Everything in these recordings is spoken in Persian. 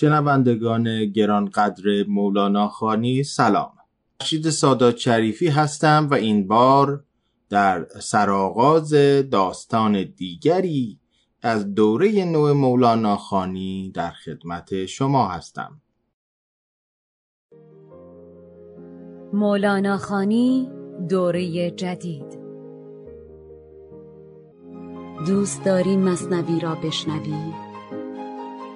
شنوندگان گرانقدر مولانا خانی سلام. رشید سادات شریفی هستم و این بار در سرآغاز داستان دیگری از دوره نو مولانا خانی در خدمت شما هستم. مولانا خانی دوره جدید. دوست داری مصنوی را بشنوی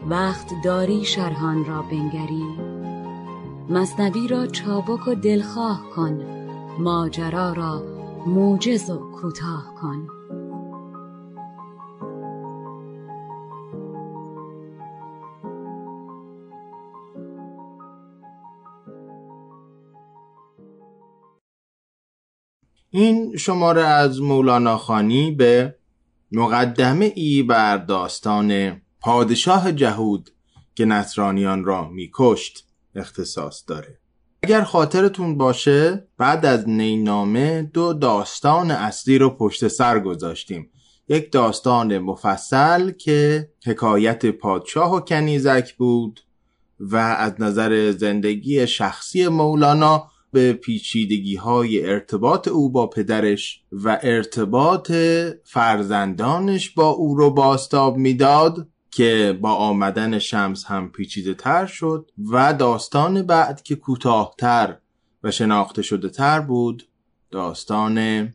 وقت داری شرحان را بنگری. مصنوی را چابک و دلخواه کن ماجرا را موجز و کوتاه کن. این شماره از مولانا خانی به مقدمه ای بر داستان پادشاه جهود که نصرانیان را میکشت اختصاص داره. اگر خاطرتون باشه بعد از نینامه دو داستان اصلی رو پشت سر گذاشتیم. یک داستان مفصل که حکایت پادشاه و کنیزک بود و از نظر زندگی شخصی مولانا به پیچیدگی های ارتباط او با پدرش و ارتباط فرزندانش با او رو باستاب می‌داد. که با آمدن شمس هم پیچیده تر شد و داستان بعد که کوتاهتر و شناخته شده تر بود داستان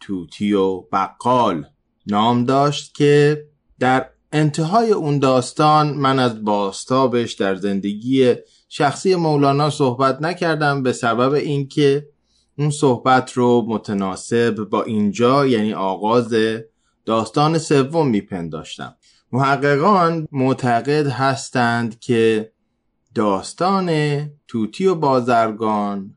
توتی و بقال نام داشت که در انتهای اون داستان من از باستابش در زندگی شخصی مولانا صحبت نکردم به سبب اینکه اون صحبت رو متناسب با اینجا یعنی آغاز داستان سوم میپنداشتم. محققان معتقد هستند که داستان توتی و بازرگان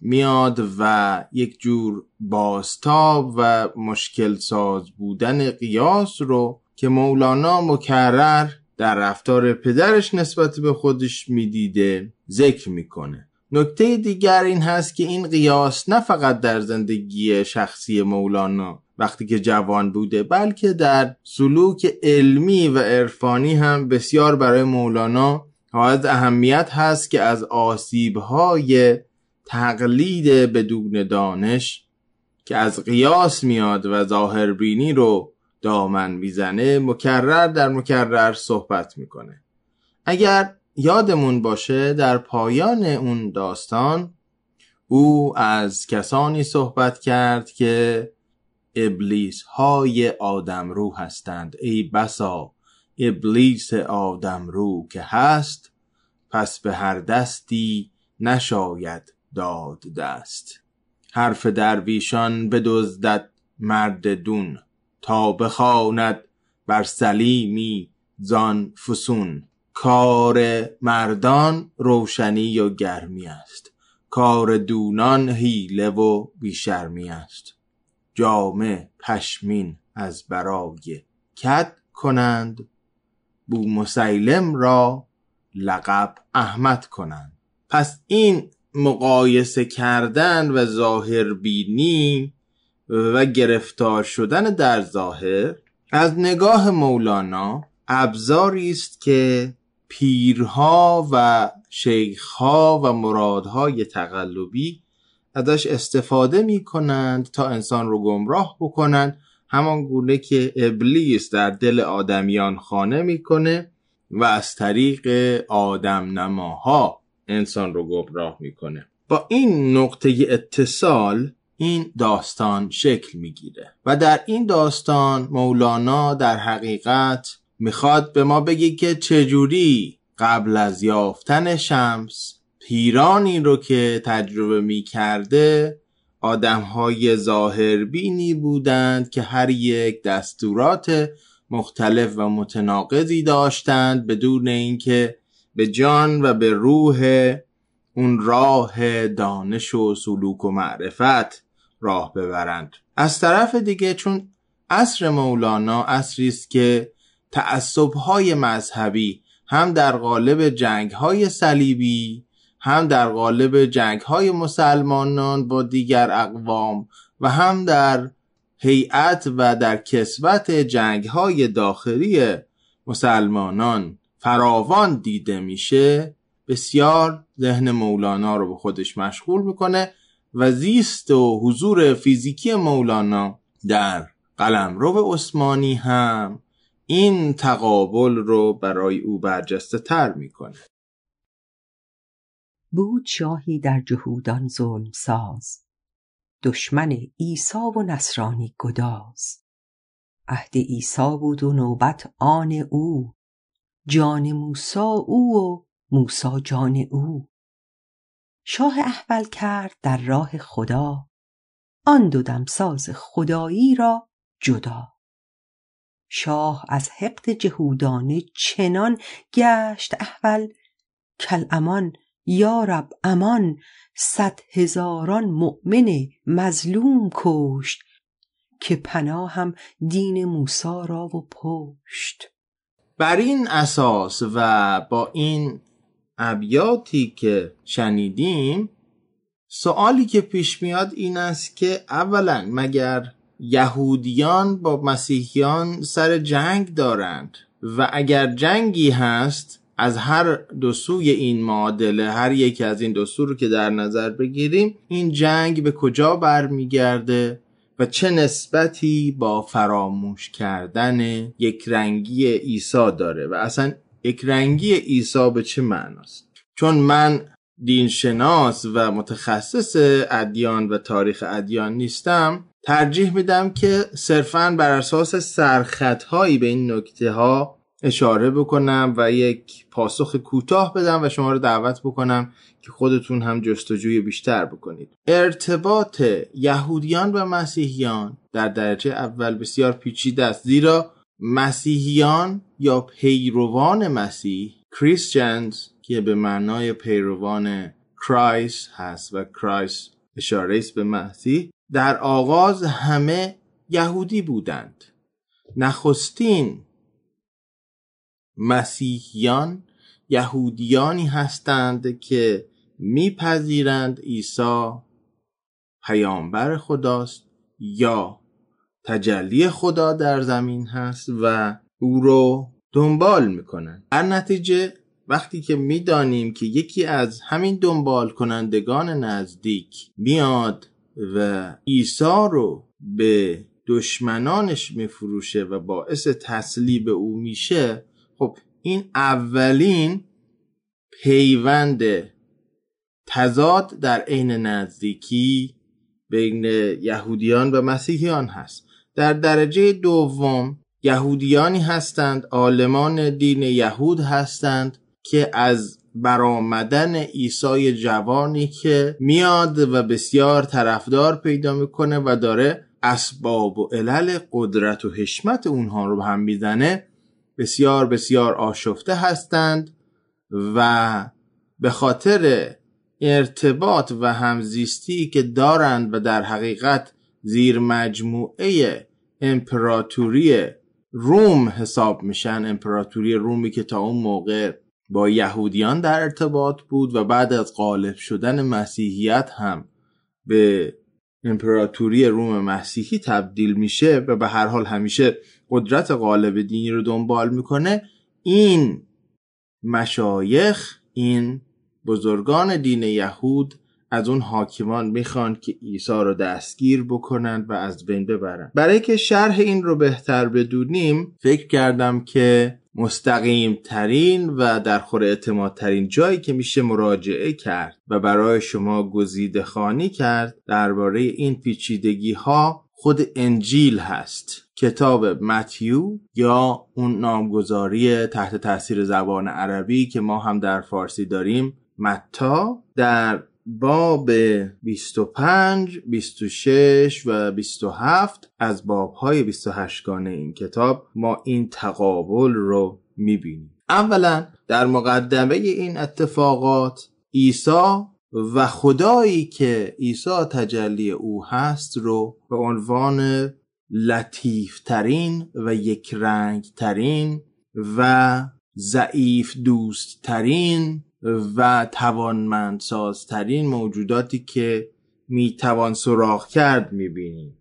میاد و یک جور باستاب و مشکل ساز بودن قیاس رو که مولانا مکرر در رفتار پدرش نسبت به خودش می‌دیده ذکر می‌کنه. نکته دیگر این هست که این قیاس نه فقط در زندگی شخصی مولانا وقتی که جوان بوده بلکه در سلوک علمی و عرفانی هم بسیار برای مولانا حائز اهمیت هست که از آسیبهای تقلید بدون دانش که از قیاس میاد و ظاهربینی رو دامن می‌زنه مکرر در مکرر صحبت می‌کنه. اگر یادمون باشه در پایان اون داستان او از کسانی صحبت کرد که ابلیس های آدم رو هستند. ای بسا ابلیس آدم رو که هست پس به هر دستی نشاید داد دست. حرف درویشان بدزدد مرد دون تا بخواند بر سلیمی زان فسون. کار مردان روشنی و گرمی است. کار دونان حیله و بیشرمی است. جامه پشمین از برای کد کنند بو مسیلم را لقب احمد کنند. پس این مقایسه کردن و ظاهر بینی و گرفتار شدن در ظاهر از نگاه مولانا ابزاری است که پیرها و شیخها و مرادهای تقلبی ازش استفاده می کنند تا انسان رو گمراه بکنند. همان گونه که ابلیس در دل آدمیان خانه می‌کنه و از طریق آدم نماها انسان رو گمراه می‌کنه. با این نقطه اتصال این داستان شکل می‌گیره و در این داستان مولانا در حقیقت می‌خواد به ما بگه که چجوری قبل از یافتن شمس پیرانی رو که تجربه می‌کرده آدم های ظاهربینی بودند که هر یک دستورات مختلف و متناقضی داشتند بدون اینکه به جان و به روح اون راه دانش و سلوک و معرفت راه ببرند. از طرف دیگه چون عصر مولانا عصری است که تعصبهای مذهبی هم در قالب جنگهای صلیبی هم در قالب جنگهای مسلمانان با دیگر اقوام و هم در هیئت و در کسوت جنگهای داخلی مسلمانان فراوان دیده میشه. بسیار ذهن مولانا رو به خودش مشغول می‌کنه و زیست و حضور فیزیکی مولانا در قلمرو عثمانی هم این تقابل رو برای او برجسته تر می‌کنه. بود شاهی در جهودان ظلم ساز. دشمن عیسی و نصرانی گداز. عهد عیسی بود و نوبت آن او. جان موسا او و موسا جان او. شاه احول کرد در راه خدا. آن دو ساز خدایی را جدا. شاه از حقد جهودانه چنان گشت احول کل امان یا رب امان صد هزاران مؤمن مظلوم کشت که پناهم دین موسا را و پشت. بر این اساس و با این ابیاتی که شنیدیم سوالی که پیش میاد این است که اولا مگر یهودیان با مسیحیان سر جنگ دارند؟ و اگر جنگی هست از هر دو سوی این معادله هر یکی از این دو سو رو که در نظر بگیریم این جنگ به کجا برمیگرده و چه نسبتی با فراموش کردن یک رنگی عیسی داره و اصلا یک رنگی عیسی به چه معناست؟ چون من دینشناس و متخصص ادیان و تاریخ ادیان نیستم ترجیح میدم که صرفا بر اساس سرخطهایی به این نکته ها اشاره بکنم و یک پاسخ کوتاه بدم و شما رو دعوت بکنم که خودتون هم جستجوی بیشتر بکنید. ارتباط یهودیان و مسیحیان در درجه اول بسیار پیچیده است زیرا مسیحیان یا پیروان مسیح کریسچنز که به معنای پیروان کرایست هست و کرایست اشاره است به مسیح در آغاز همه یهودی بودند. نخستین مسیحیان یهودیانی هستند که میپذیرند عیسی پیامبر خداست یا تجلی خدا در زمین هست و او رو دنبال می‌کنن در نتیجه وقتی که می‌دانیم که یکی از همین دنبال کنندگان نزدیک میاد و عیسی رو به دشمنانش میفروشه و باعث تسلیب او میشه این اولین پیوند تضاد در عین نزدیکی بین یهودیان و مسیحیان هست. در درجه دوم یهودیانی هستند عالمان دین یهود هستند که از برآمدن عیسی جوانی که میاد و بسیار طرفدار پیدا می‌کنه و داره اسباب و علل قدرت و حشمت اونها رو هم می‌زنه بسیار بسیار آشفته هستند و به خاطر ارتباط و همزیستی که دارند و در حقیقت زیر مجموعه امپراتوری روم حساب میشن امپراتوری رومی که تا اون موقع با یهودیان در ارتباط بود و بعد از غالب شدن مسیحیت هم به امپراتوری روم مسیحی تبدیل میشه و به هر حال همیشه قدرت غالب دینی رو دنبال می‌کنه این مشایخ این بزرگان دین یهود از اون حاکمان می‌خوان که عیسی رو دستگیر بکنند و از بین ببرن. برای که شرح این رو بهتر بدونیم فکر کردم که مستقیم ترین و در خور اعتماد ترین جایی که میشه مراجعه کرد و برای شما گزیده خانی کرد درباره این پیچیدگی ها خود انجیل هست. کتاب متیو یا اون نامگذاری تحت تاثیر زبان عربی که ما هم در فارسی داریم متا در باب 25, 26 و 27 از بابهای 28 گانه این کتاب ما این تقابل رو می‌بینیم. اولا در مقدمه این اتفاقات عیسی و خدایی که عیسی تجلی او هست رو به عنوان لطیفترین و یک رنگ ترین و ضعیف دوست ترین و توانمندسازترین موجوداتی که می‌توان سراغ کرد می‌بینیم.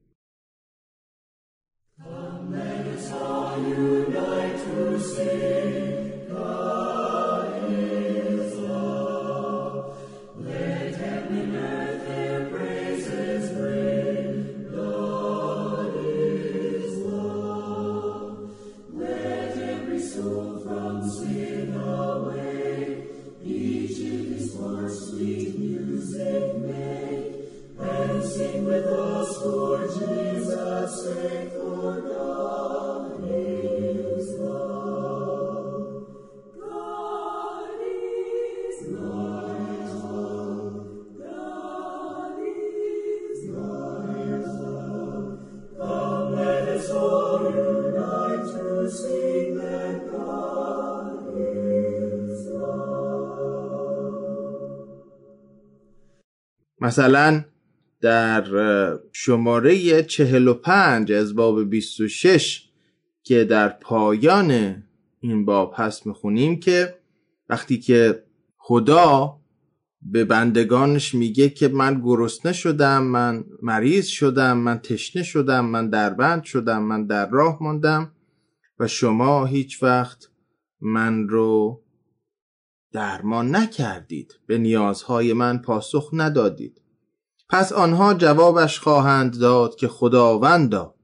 مثلا در شماره 45 از باب 26 که در پایان این باب هست می‌خونیم که وقتی که خدا به بندگانش میگه که من گرسنه شدم من مریض شدم من تشنه شدم من دربند شدم من در راه ماندم و شما هیچ وقت من رو درمان نکردید. به نیازهای من پاسخ ندادید. پس آنها جوابش خواهند داد که خداوندا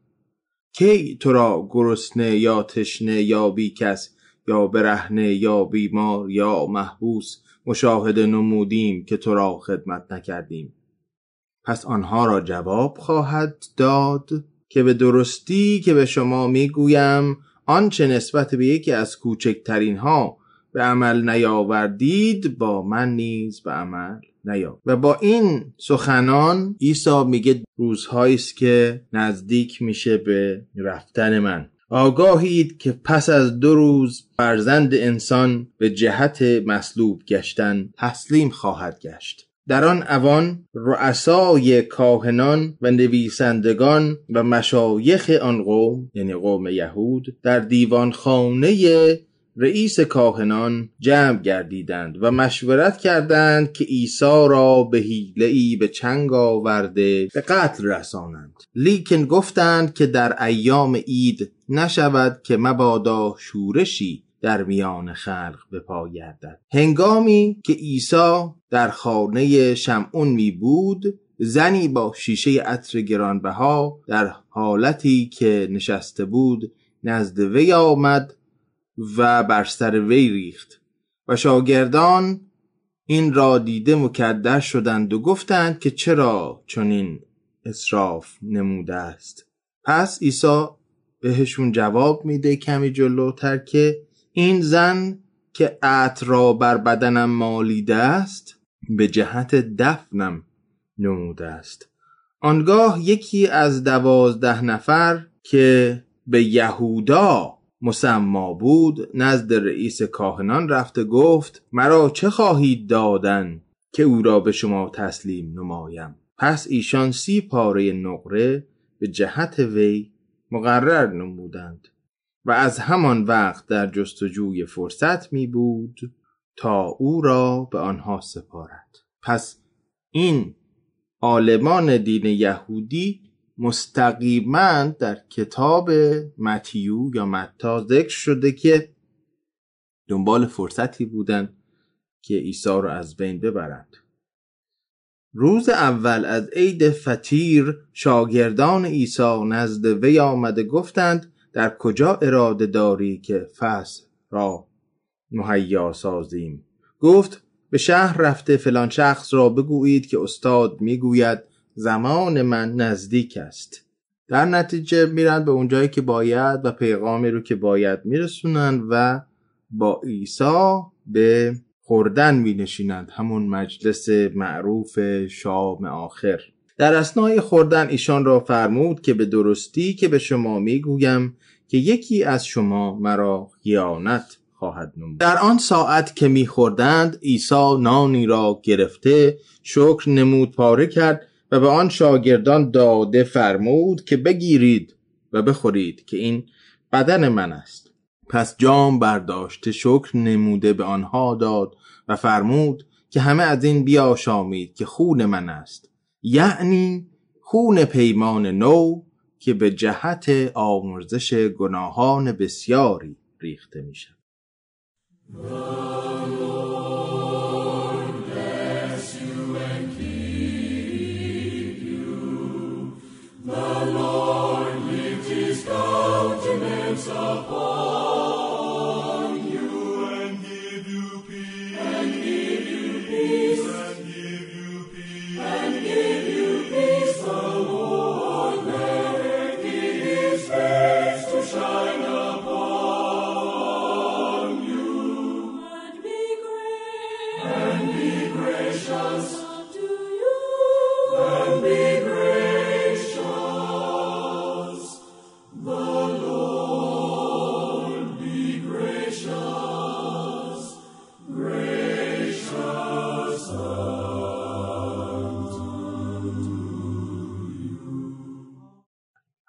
کی تو را گرسنه یا تشنه یا بیکس یا برهنه یا بیمار یا محبوس مشاهده نمودیم که تو را خدمت نکردیم. پس آنها را جواب خواهد داد که به درستی که به شما می‌گویم آنچه نسبت به یکی از کوچکترین ها به عمل نیاوردید با من نیز به عمل نیا و با این سخنان عیسی میگه روزهایی است که نزدیک میشه به رفتن من. آگاهید که پس از دو روز فرزند انسان به جهت مصلوب گشتن تسلیم خواهد گشت. در آن اوان رؤسای کاهنان و نویسندگان و مشایخ آن قوم یعنی قوم یهود در دیوانخانه رئیس کاهنان جمع گردیدند و مشورت کردند که عیسی را به حیله به چنگ آورده به قتل رسانند. لیکن گفتند که در ایام عید نشود که مبادا شورشی در میان خلق به پا گردد. هنگامی که عیسی در خانه شمعون می بود زنی با شیشه عطر گرانبها در حالتی که نشسته بود نزد وی آمد و بر سر وی ریخت. و شاگردان این را دیده مکدر شدند و گفتند که چرا چنین اصراف نموده است. پس عیسی بهشون جواب میده کمی جلوتر که این زن که عطر را بر بدنم مالیده است به جهت دفنم نموده است. آنگاه یکی از دوازده نفر که به یهودا مسما بود نزد رئیس کاهنان رفته گفت مرا چه خواهید دادن که او را به شما تسلیم نمایم؟ پس ایشان سی پاره نقره به جهت وی مقرر نمودند و از همان وقت در جستجوی فرصت می بود تا او را به آنها سپارد. پس این عالمان دین یهودی مستقیما در کتاب متیو یا متا ذکر شده که دنبال فرصتی بودن که عیسی رو از بین ببرند. روز اول از عید فطیر شاگردان عیسی نزد وی آمده گفتند در کجا اراده داری که فصل را مهیا سازیم؟ گفت به شهر رفته فلان شخص را بگویید که استاد می‌گوید زمان من نزدیک است. در نتیجه میرن به اونجایی که باید و پیغامی رو که باید میرسونن و با عیسی به خوردن می نشینند همون مجلس معروف شام آخر. در اسنای خوردن ایشان را فرمود که به درستی که به شما می‌گویم که یکی از شما مرا خیانت خواهد نمود. در آن ساعت که میخوردند عیسی نانی را گرفته شکر نمود پاره کرد و به آن شاگردان داده فرمود که بگیرید و بخورید که این بدن من است. پس جام برداشته شکر نموده به آنها داد و فرمود که همه از این بیاشامید که خون من است. یعنی خون پیمان نو که به جهت آمرزش گناهان بسیاری ریخته می شود Lord.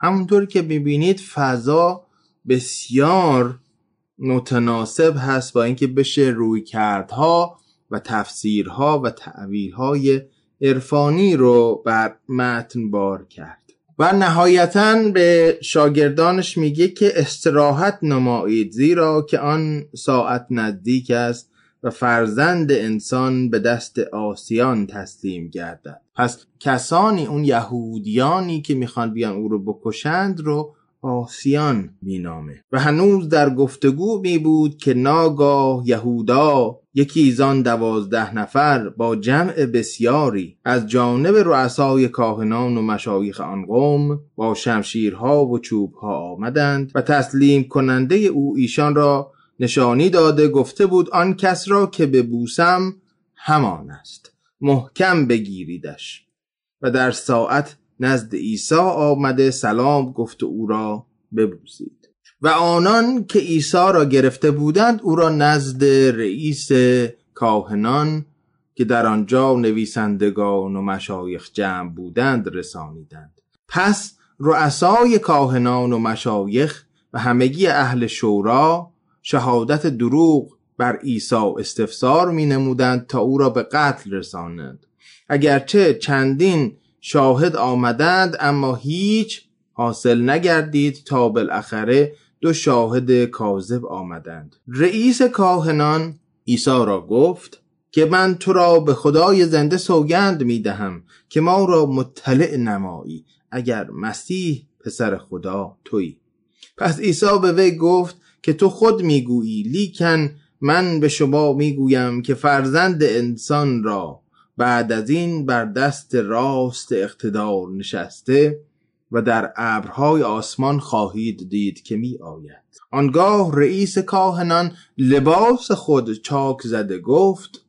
همونطور که می‌بینید فضا بسیار متناسب هست با اینکه بشه روی کردها و تفسیرها و تعویلهای عرفانی رو بر متن بار کرد. و نهایتا به شاگردانش میگه که استراحت نمایید زیرا که آن ساعت نزدیک است و فرزند انسان به دست آسیان تسلیم گردد. پس کسانی اون یهودیانی که می‌خوان بیان او رو بکشند رو آسیان مینامه. و هنوز در گفتگو می بود که ناگاه یهودا یکی زان دوازده نفر با جمع بسیاری از جانب رؤسای کاهنان و مشایخ آن قوم با شمشیرها و چوبها آمدند و تسلیم کننده او ایشان را نشانی داده گفته بود آن کس را که ببوسم همان است. محکم بگیریدش. و در ساعت نزد عیسی آمده سلام گفت و او را ببوسید. و آنان که عیسی را گرفته بودند او را نزد رئیس کاهنان که در آنجا نویسندگان و مشایخ جمع بودند رسانیدند. پس رؤسای کاهنان و مشایخ و همگی اهل شورا شهادت دروغ بر عیسی استفسار می نمودند تا او را به قتل رسانند اگرچه چندین شاهد آمدند اما هیچ حاصل نگردید تا بالاخره دو شاهد کاذب آمدند. رئیس کاهنان عیسی را گفت که من تو را به خدای زنده سوگند می دهم که ما را مطلع نمایی اگر مسیح پسر خدا تویی. پس عیسی به وی گفت که تو خود می‌گویی لیکن من به شما می‌گویم که فرزند انسان را بعد از این بر دست راست اقتدار نشسته و در ابرهای آسمان خواهید دید که می آید آنگاه رئیس کاهنان لباس خود چاک زده گفت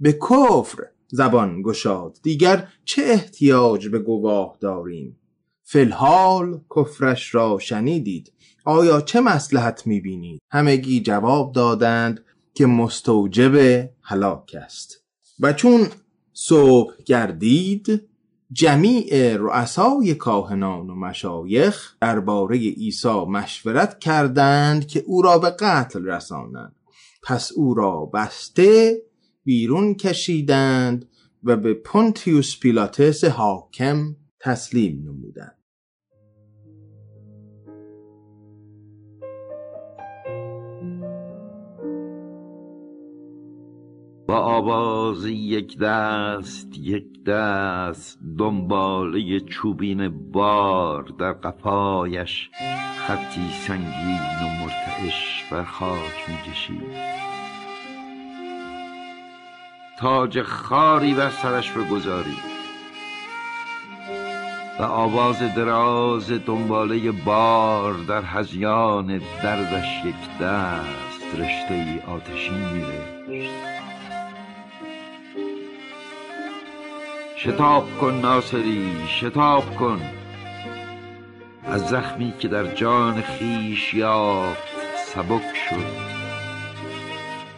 به کفر زبان گشاد دیگر چه احتیاج به گواه داریم؟ فلحال کفرش را شنیدید آیا چه مسلحت می‌بینید؟ همگی جواب دادند که مستوجب هلاک است. و چون صبح گردید جمیع رؤسای کاهنان و مشایخ درباره عیسی مشورت کردند که او را به قتل رسانند. پس او را بسته بیرون کشیدند و به پونتیوس پیلاتس حاکم تسلیم نمودند. با آواز یک دست یک دست دنباله چوبین بار در قفایش خطی سنگین و مرتعش بر خاک می‌کشید. تاج خاری بر سرش بگذارید. و آواز دراز دنباله بار در هزیان دردش یک دست رشته ای آتشین میرشت شتاب کن ناصری شتاب کن. از زخمی که در جان خیش یافت سبک شد.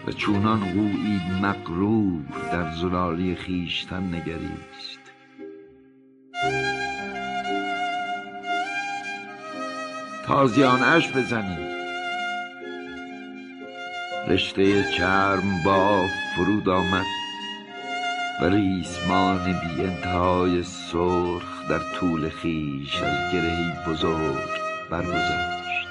و چونان قویی مقرور در زلالی خیشتن نگریست. تازیانش بزنید رشته چرم با فرود آمد. و ریسمان بی انتهای سرخ در طول خیش از گرهی بزرگ برگذشت.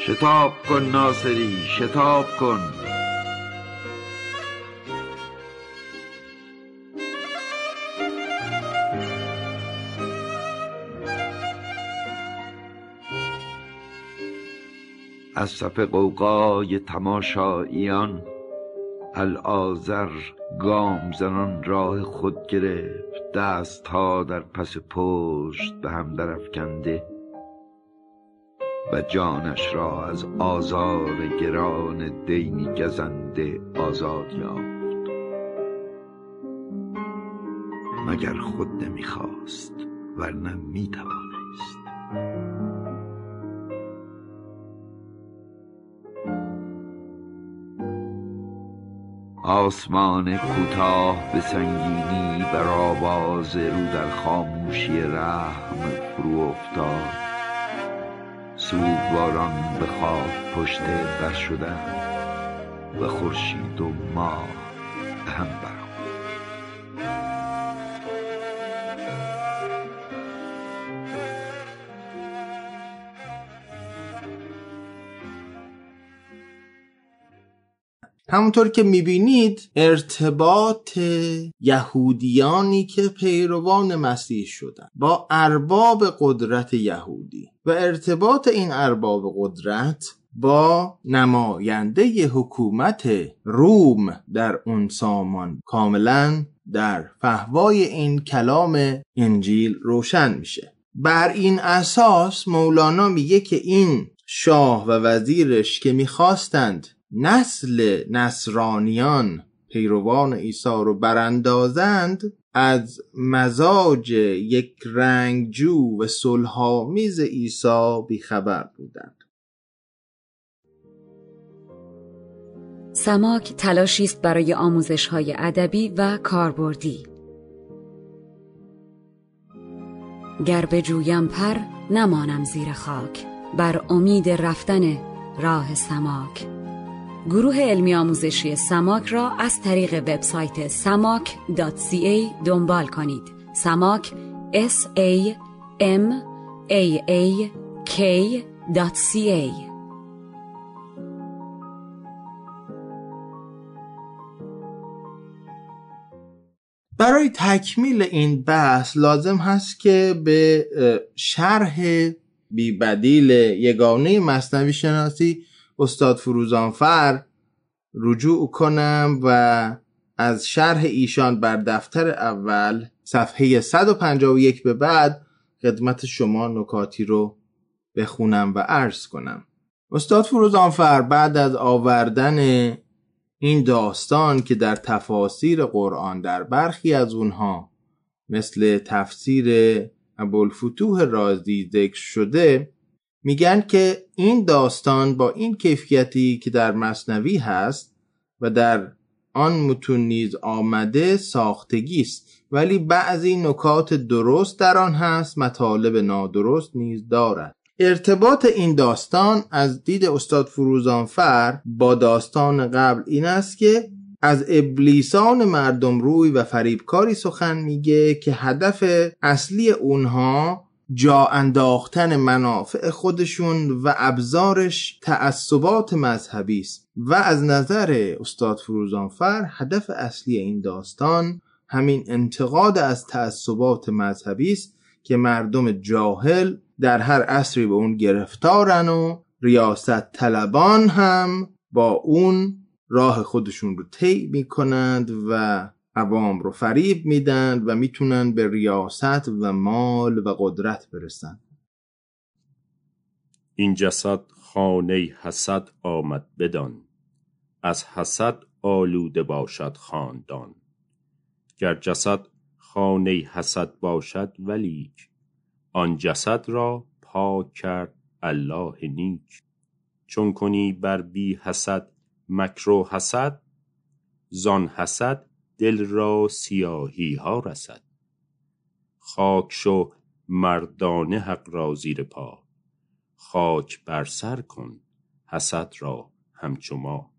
شتاب کن ناصری شتاب کن. از صف قوقای تماشاییان الآذر گام زنان راه خود گرفت دست ها در پس پشت به هم درفکنده و جانش را از آزار گران دینی گزنده آزاد یافت. مگر خود نمی‌خواست ورنه می‌توانست. آسمان کوتاه به سنگینی بر آواز رو در خاموشی رحم فرو افتاد. سوگواران به خاک پشت بر شدن و خورشید و ماه هم همونطور که می‌بینید ارتباط یهودیانی که پیروان مسیح شدن با ارباب قدرت یهودی و ارتباط این ارباب قدرت با نماینده حکومت روم در اون سامان کاملا در فهوای این کلام انجیل روشن میشه. بر این اساس مولانا میگه که این شاه و وزیرش که می‌خواستند نسل نصرانیان پیروان عیسی رو براندازند از مزاج یک رنگجو و صلحآمیز عیسی بیخبر بودند. سماک تلاشی است برای آموزش های ادبی و کاربردی. گر بجویم پر نمانم زیر خاک. بر امید رفتن راه سماک. گروه علمی آموزشی سماک را از طریق وبسایت samak.ca دنبال کنید. سماک s a m a a k.ca برای تکمیل این بحث لازم هست که به شرح بیبدیل یگانه مصنوی شناسی استاد فروزانفر رجوع کنم و از شرح ایشان بر دفتر اول صفحه 151 به بعد خدمت شما نکاتی رو بخونم و عرض کنم. استاد فروزانفر بعد از آوردن این داستان که در تفاسیر قرآن در برخی از اونها مثل تفسیر ابوالفتوح رازی ذکر شده میگن که این داستان با این کیفیتی که در مصنوی هست و در آن متون نیز آمده ساختگی است. ولی بعضی نکات درست در آن هست مطالب نادرست نیز دارد. ارتباط این داستان از دید استاد فروزانفر با داستان قبل این است که از ابلیسان مردم روی و فریبکاری سخن میگه که هدف اصلی اونها جا انداختن منافع خودشون و ابزارش تعصبات مذهبی است و از نظر استاد فروزانفر هدف اصلی این داستان همین انتقاد از تعصبات مذهبی است که مردم جاهل در هر عصری به اون گرفتارن و ریاست طلبان هم با اون راه خودشون رو طی می‌کنند و عوام رو فریب میدن و می‌تونن به ریاست و مال و قدرت برسن. این جسد خانه حسد آمد بدان. از حسد آلوده باشد خاندان. گر جسد خانه حسد باشد ولیک آن جسد را پاک کرد الله نیک. چون کنی بر بی حسد مکر و حسد زان حسد دل را سیاهی ها رسد. خاک شو مردانه حق را زیر پا. خاک بر سر کن حسد را همچو ما.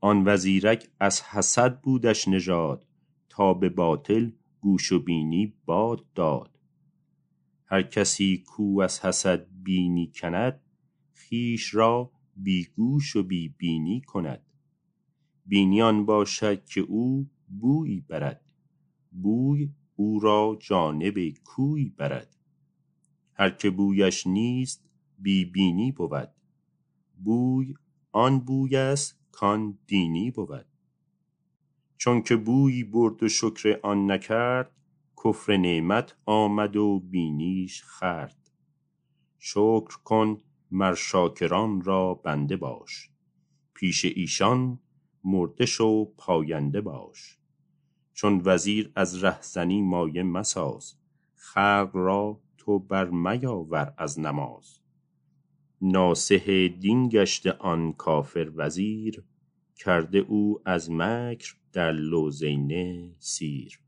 آن وزیرک از حسد بودش نژاد تا به باطل گوش و بینی باد داد. هر کسی کو از حسد بینی کند خویش را بی گوش و بی بینی کند. بینی آن باشد که او بویی برد. بوی او را جانب کوی برد. هر که بویش نیست بی بینی بود. بوی آن بوی است کان دینی بود. چون که بویی برد و شکر آن نکرد کفر نعمت آمد و بینیش خورد. شکر کن مر شاکران را بنده باش. پیش ایشان مرده شو پاینده باش. چون وزیر از رهزنی مایه مساز خلق را تو بر میاور از نماز. ناصح دین گشته آن کافر وزیر کرده او از مکر در لوزینه سیر.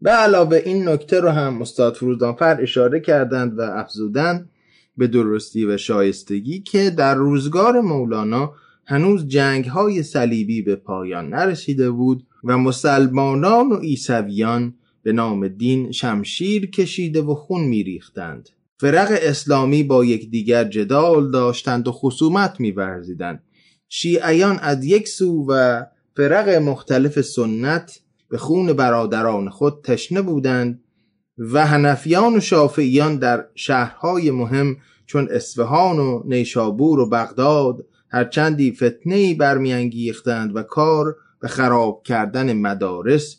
به علاوه این نکته رو هم استاد فرودانفر اشاره کردند و افزودند به درستی و شایستگی که در روزگار مولانا هنوز جنگ های صلیبی به پایان نرسیده بود و مسلمانان و عیسویان به نام دین شمشیر کشیده و خون میریختند. فرق اسلامی با یکدیگر جدال داشتند و خصومت میورزیدند. شیعیان از یک سو و فرق مختلف سنت به خون برادران خود تشنه بودند و هنفیان و شافعیان در شهرهای مهم چون اصفهان و نیشابور و بغداد هرچندی فتنه برمیانگیختند و کار به خراب کردن مدارس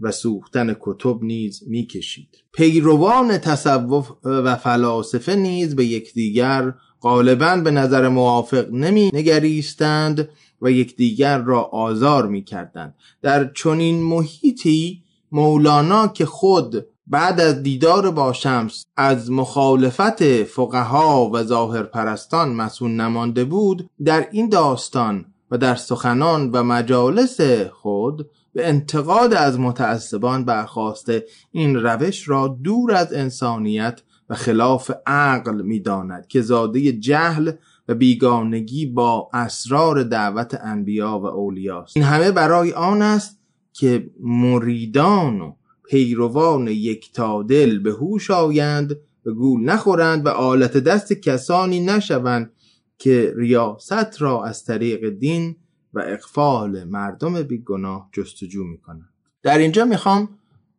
و سوختن کتب نیز می‌کشید پیروان تصوف و فلاسفه نیز به یکدیگر غالبا به نظر موافق نمی نگریستند و یکدیگر را آزار می کردند. در چنین محیطی مولانا که خود بعد از دیدار با شمس از مخالفت فقها و ظاهر پرستان مسئول نمانده بود در این داستان و در سخنان و مجالس خود به انتقاد از متعصبان برخواسته این روش را دور از انسانیت و خلاف عقل می‌داند که زاده جهل و بیگانگی با اسرار دعوت انبیا و اولیاست این همه برای آن است که مریدان و پیروان یکتادل به هوش آیند و گول نخورند و آلت دست کسانی نشوند که ریاست را از طریق دین و اقفال مردم بیگناه جستجو می‌کنند. در اینجا می‌خوام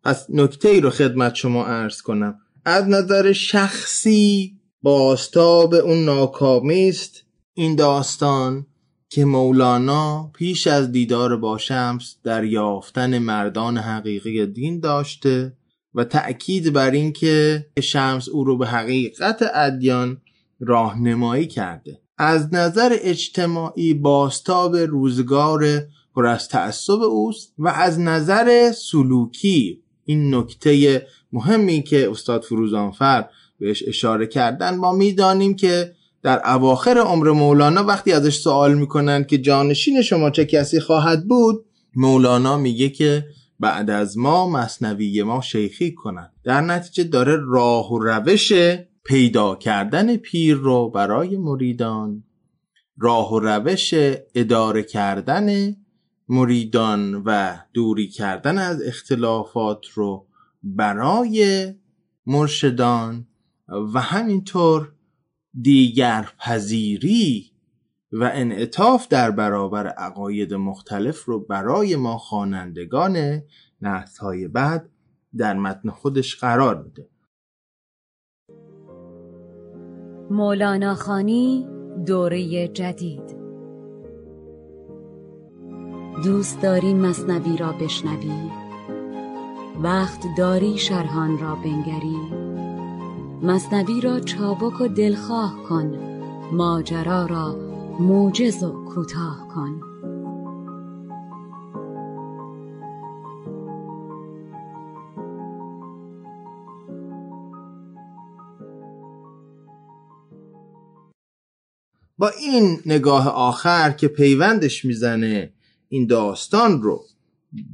پس نکته ای رو خدمت شما عرض کنم. از نظر شخصی باستاب اون ناکامی است این داستان که مولانا پیش از دیدار با شمس در یافتن مردان حقیقی دین داشته و تأکید بر اینکه شمس او رو به حقیقت ادیان راهنمایی کرده. از نظر اجتماعی باستاب روزگار پر از تعصب اوست و از نظر سلوکی این نکته مهمی که استاد فروزانفر بهش اشاره کردن ما می‌دانیم که در اواخر عمر مولانا وقتی ازش سوال می‌کنن که جانشین شما چه کسی خواهد بود مولانا میگه که بعد از ما مصنوی ما شیخی کنند. در نتیجه داره راه و روش پیدا کردن پیر رو برای مریدان راه و روش اداره کردن مریدان و دوری کردن از اختلافات رو برای مرشدان و همینطور دیگر پذیری و انعطاف در برابر عقاید مختلف رو برای ما خوانندگان نهتهای بعد در متن خودش قرار میده. مولانا خانی دوره جدید. دوست داری مصنوی را بشنوی؟ وقت داری شرحان را بنگری؟ مصنوی را چابک و دلخواه کن ماجرا را موجز و کوتاه کن. با این نگاه آخر که پیوندش می‌زنه این داستان رو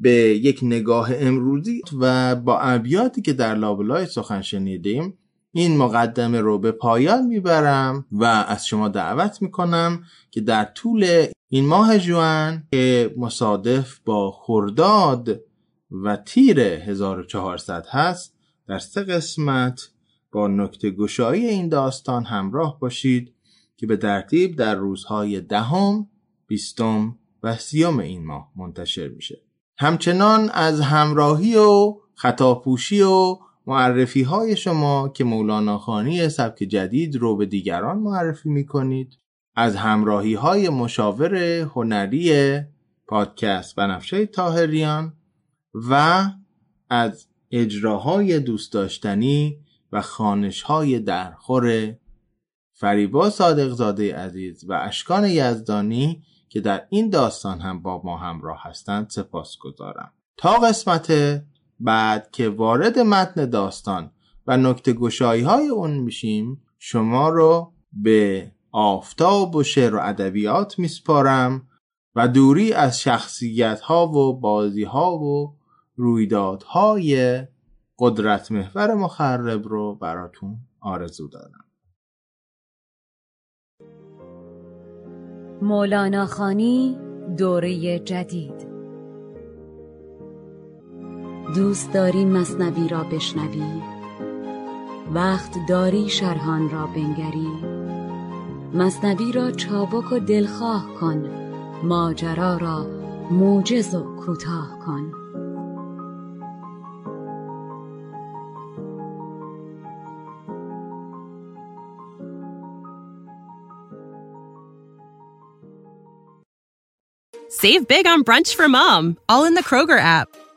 به یک نگاه امروزی و با ابیاتی که در لابلای سخن شنیدیم این مقدمه رو به پایان می‌برم و از شما دعوت می‌کنم که در طول این ماه جوان که مصادف با خرداد و تیر 1400 هست در سه قسمت با نکته گشایی این داستان همراه باشید که به ترتیب در روزهای دهم، بیستم و سیوم این ماه منتشر میشه. همچنان از همراهی و خطاپوشی و معرفی های شما که مولانا خانی سبک جدید رو به دیگران معرفی می کنید از همراهی های مشاور هنری پادکست بنفشه تاهریان و از اجراهای دوست داشتنی و خانش های درخور فریبا صادق زاده عزیز و اشکان یزدانی که در این داستان هم با ما همراه هستند سپاس گذارم تا قسمت بعد که وارد متن داستان و نکته گشایی های اون میشیم شما رو به آفتاب و شعر و ادبیات میسپارم و دوری از شخصیت ها و بازی ها و رویدادهای قدرت محور مخرب رو براتون آرزو دارم. مولانا خانی دوره جدید. دوست داری مصنوی را بشنوی؟ وقت داری شرحان را بنگری؟ مصنوی را چابک و دلخواه کن ماجرا را موجز و کوتاه کن. Save big on brunch for mom, all in the Kroger app.